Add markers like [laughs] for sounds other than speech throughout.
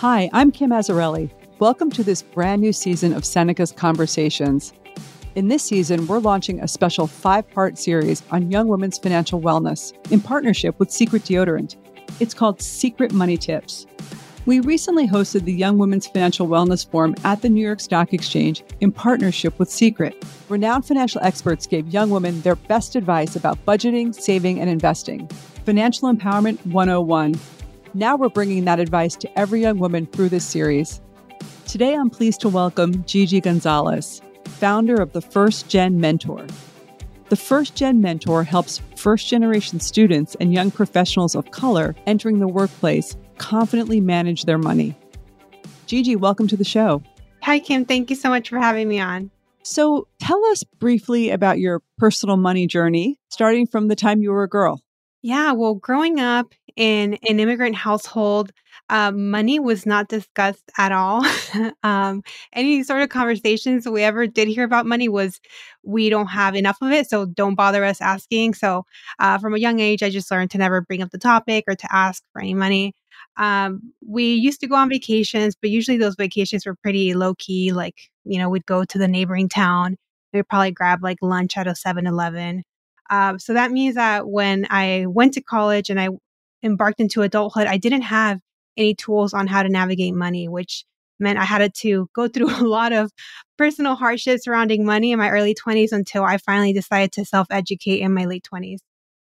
Hi, I'm Kim Azzarelli. Welcome to this brand new season of Seneca's Conversations. In this season, we're launching a special five part series on young women's financial wellness in partnership with Secret Deodorant. It's called Secret Money Tips. We recently hosted the Young Women's Financial Wellness Forum at the New York Stock Exchange in partnership with Secret. Renowned financial experts gave young women their best advice about budgeting, saving, and investing. Financial Empowerment 101 now we're bringing that advice to every young woman through this series. Today, I'm pleased to welcome Gigi Gonzalez, founder of the First Gen Mentor. The First Gen Mentor helps first generation students and young professionals of color entering the workplace confidently manage their money. Gigi, welcome to the show. Hi, Kim. Thank you so much for having me on. So, tell us briefly about your personal money journey, starting from the time you were a girl. Yeah, well, growing up in an immigrant household, uh, money was not discussed at all. [laughs] um, any sort of conversations we ever did hear about money was we don't have enough of it, so don't bother us asking. So, uh, from a young age, I just learned to never bring up the topic or to ask for any money. Um, we used to go on vacations, but usually those vacations were pretty low key. Like, you know, we'd go to the neighboring town. We'd probably grab like lunch at a 7 Eleven uh, so that means that when I went to college and I embarked into adulthood, I didn't have any tools on how to navigate money, which meant I had to go through [laughs] a lot of personal hardships surrounding money in my early 20s until I finally decided to self educate in my late 20s.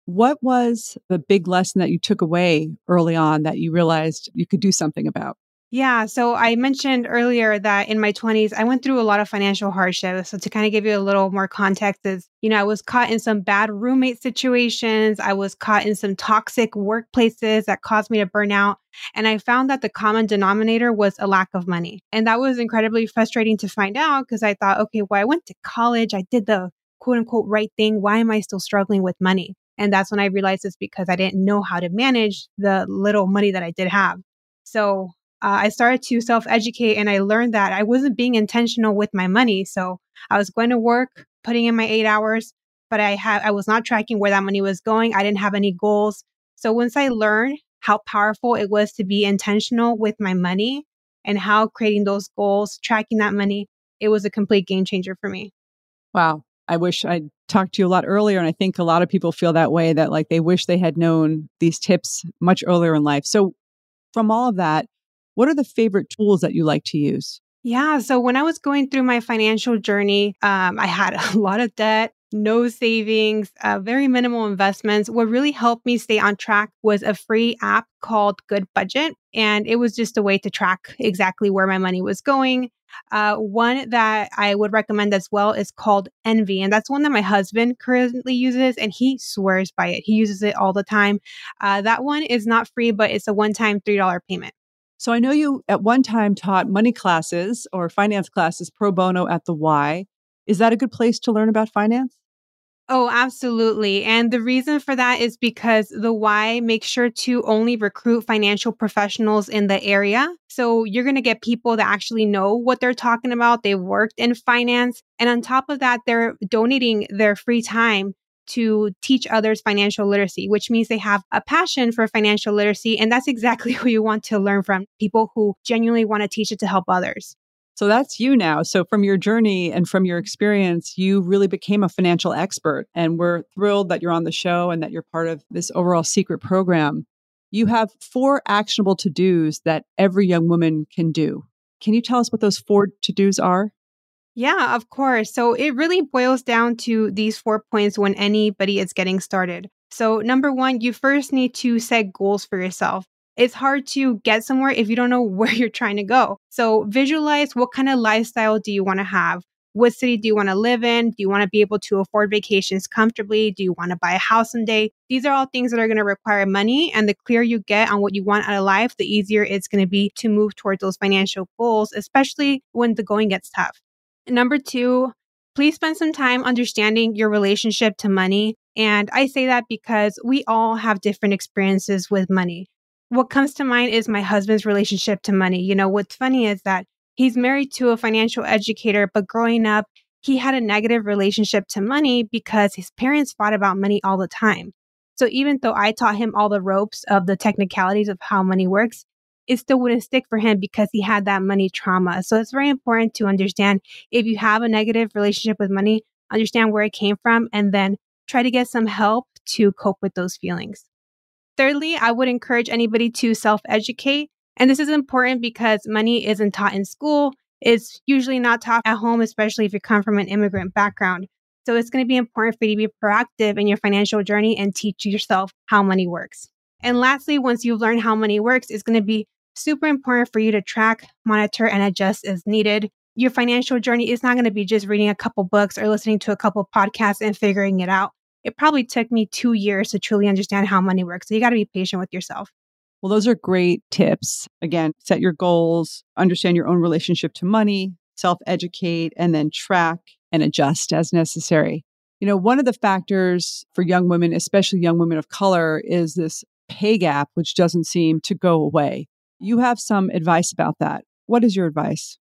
What was the big lesson that you took away early on that you realized you could do something about? Yeah. So I mentioned earlier that in my 20s, I went through a lot of financial hardship. So to kind of give you a little more context is, you know, I was caught in some bad roommate situations. I was caught in some toxic workplaces that caused me to burn out. And I found that the common denominator was a lack of money. And that was incredibly frustrating to find out because I thought, okay, well, I went to college. I did the quote unquote right thing. Why am I still struggling with money? And that's when I realized it's because I didn't know how to manage the little money that I did have. So uh, I started to self educate and I learned that I wasn't being intentional with my money. So I was going to work, putting in my eight hours, but I had I was not tracking where that money was going. I didn't have any goals. So once I learned how powerful it was to be intentional with my money and how creating those goals, tracking that money, it was a complete game changer for me. Wow. I wish I'd talked to you a lot earlier. And I think a lot of people feel that way that like they wish they had known these tips much earlier in life. So, from all of that, what are the favorite tools that you like to use? Yeah. So when I was going through my financial journey, um, I had [laughs] a lot of debt, no savings, uh, very minimal investments. What really helped me stay on track was a free app called Good Budget. And it was just a way to track exactly where my money was going. Uh, one that I would recommend as well is called Envy. And that's one that my husband currently uses, and he swears by it. He uses it all the time. Uh, that one is not free, but it's a one time $3 payment. So I know you at one time taught money classes or finance classes pro bono at the Y. Is that a good place to learn about finance? Oh, absolutely. And the reason for that is because the Y makes sure to only recruit financial professionals in the area. So you're going to get people that actually know what they're talking about. They've worked in finance. And on top of that, they're donating their free time to teach others financial literacy, which means they have a passion for financial literacy. And that's exactly [laughs] who you want to learn from people who genuinely want to teach it to help others. So that's you now. So, from your journey and from your experience, you really became a financial expert. And we're thrilled that you're on the show and that you're part of this overall secret program. You have four actionable to dos that every young woman can do. Can you tell us what those four to dos are? Yeah, of course. So it really boils down to these four points when anybody is getting started. So, number one, you first need to set goals for yourself. It's hard to get somewhere if you don't know [laughs] where you're trying to go. So, visualize what kind of lifestyle do you want to have? What city do you want to live in? Do you want to be able to afford vacations comfortably? Do you want to buy a house someday? These are all things that are going to require money. And the clearer you get on what you want out of life, the easier it's going to be to move towards those financial goals, especially when the going gets tough. Number two, please spend some time understanding your relationship to money. And I say that because we all have different experiences with money. What comes to mind is my husband's relationship to money. You know, what's funny is that he's married to a financial educator, but growing up, he had a negative relationship to money because his parents fought about money all the time. So even though I taught him all the ropes of the technicalities of how money works, it still wouldn't stick for him because he had that money trauma. So it's very important to understand if you have a negative relationship with money, understand where it came from, and then try to get some help to cope with those feelings. Thirdly, I would encourage anybody to self educate. And this is important because money isn't taught in school. It's usually not taught at home, especially if you come from an immigrant background. So it's going to be important for you to be proactive in your financial journey and teach yourself how money works. And lastly, once you've learned how money works, it's going to be super important for you to track, monitor, and adjust as needed. Your financial journey is not going to be just reading a couple books or listening to a couple podcasts and figuring it out. It probably took me two years to truly understand how money works. So you got to be patient with yourself. Well, those are great tips. Again, set your goals, understand your own relationship to money, self educate, and then track and adjust as necessary. You know, one of the factors for young women, especially young women of color, is this pay gap, which doesn't seem to go away. You have some advice about that. What is your advice?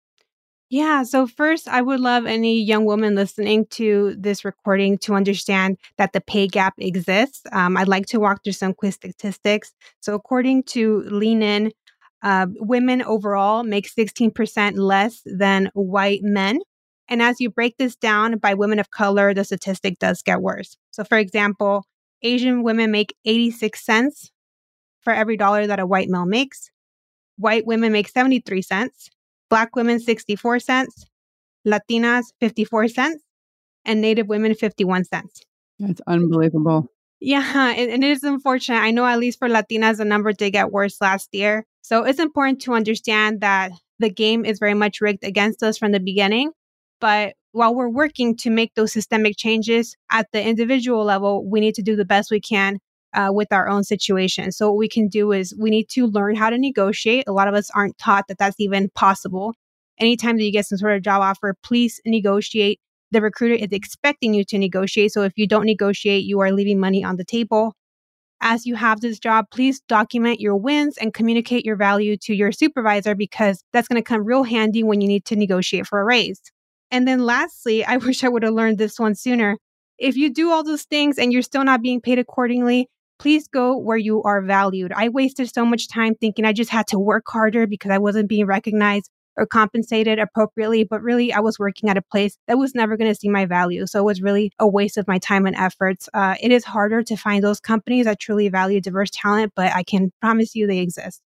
Yeah. So, first, I would love any young woman listening to this recording to understand that the pay gap exists. Um, I'd like to walk through some quick statistics. So, according to Lean In, uh, women overall make 16% less than white men. And as you break this down by women of color, the statistic does get worse. So, for example, Asian women make 86 cents for every dollar that a white male makes. White women make 73 cents. Black women, 64 cents. Latinas, 54 cents. And Native women, 51 cents. That's unbelievable. Yeah, and, and, it is unfortunate. I know at least for Latinas, the number did get worse last year. So it's important to understand that the game is very much rigged against us from the beginning. But while we're working to make those systemic changes at the individual level, we need to do the best we can uh, with our own situation. So, what we can do is we need to learn how to negotiate. A lot of us aren't taught that that's even possible. Anytime that you get some sort of job offer, please negotiate. The recruiter is expecting you to negotiate. So, if you don't negotiate, you are leaving money on the table. As you have this job, please document your wins and communicate your value to your supervisor because that's going to come real handy when you need to negotiate for a raise. And then lastly, [laughs] I wish I would have learned this one sooner. If you do all those things and you're still not being paid accordingly, please go where you are valued. I wasted so much time thinking I just had to work harder because I wasn't being recognized or compensated appropriately, but really I was working at a place that was never going to see my value. So it was really a waste of my time and efforts. Uh, it is harder to find those companies that truly value diverse talent, but I can promise you they exist.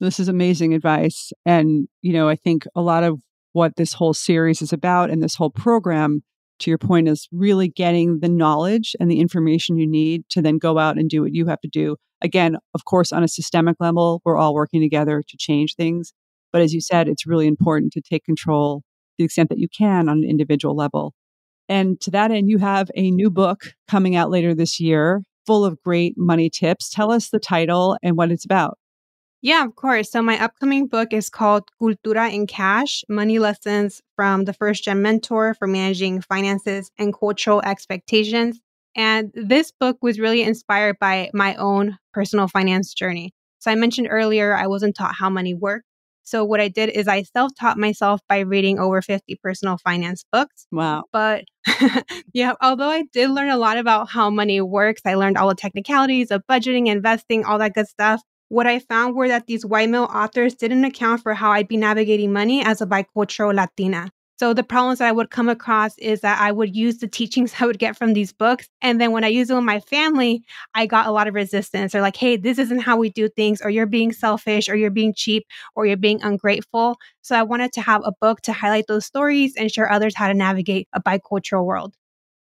This is amazing advice. And, you know, I think a lot of what this whole series is about and this whole program to your point is really getting the knowledge and the information you need to then go out and do what you have to do. Again of course on a systemic level we're all working together to change things but as you said it's really important to take control to the extent that you can on an individual level. And to that end you have a new book coming out later this year full of great money tips. Tell us the title and what it's about yeah, of course. So my upcoming book is called Cultura and Cash Money Lessons from the First Gen Mentor for Managing Finances and Cultural Expectations. And this book was really inspired by my own personal finance journey. So I mentioned earlier, I wasn't taught how money worked. So what I did is I self-taught myself by reading over 50 personal finance books. Wow. But [laughs] yeah, although I did learn a lot about how money works, I learned all the technicalities of budgeting, investing, all that good stuff what I found were that these white male authors didn't account for how I'd be navigating money as a bicultural Latina. So the problems that I would come across is that I would use the teachings [laughs] I would get from these books. And then when I use them with my family, I got a lot of resistance. They're like, hey, this isn't how we do things, or you're being selfish, or you're being cheap, or you're being ungrateful. So I wanted to have a book to highlight those stories and show others how to navigate a bicultural world.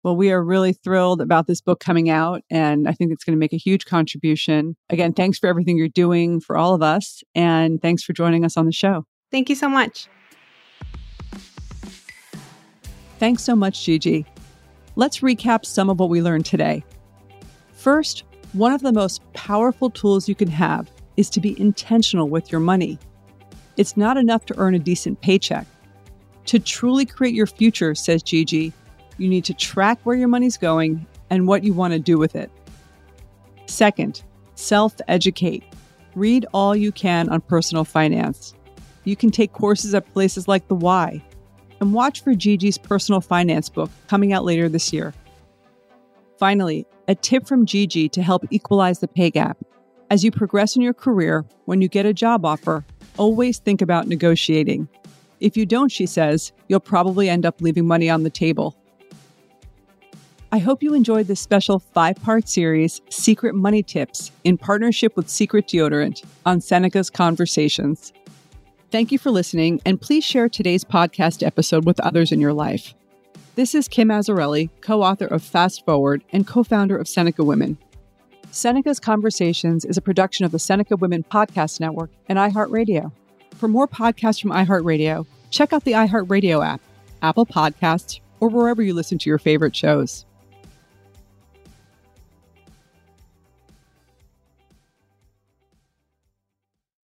Well, we are really thrilled about this book coming out, and I think it's going to make a huge contribution. Again, thanks for everything you're doing for all of us, and thanks for joining us on the show. Thank you so much. Thanks so much, Gigi. Let's recap some of what we learned today. First, one of the most powerful tools you can have is to be intentional with your money. It's not enough to earn a decent paycheck. To truly create your future, says Gigi, you need to track where your money's going and what you want to do with it. Second, self educate. Read all you can on personal finance. You can take courses at places like The Y and watch for Gigi's personal finance book coming out later this year. Finally, a tip from Gigi to help equalize the pay gap As you progress in your career, when you get a job offer, always think about negotiating. If you don't, she says, you'll probably end up leaving money on the table. I hope you enjoyed this special five part series, Secret Money Tips, in partnership with Secret Deodorant on Seneca's Conversations. Thank you for listening, and please share today's podcast episode with others in your life. This is Kim Azzarelli, co author of Fast Forward and co founder of Seneca Women. Seneca's Conversations is a production of the Seneca Women Podcast Network and iHeartRadio. For more podcasts from iHeartRadio, check out the iHeartRadio app, Apple Podcasts, or wherever you listen to your favorite shows.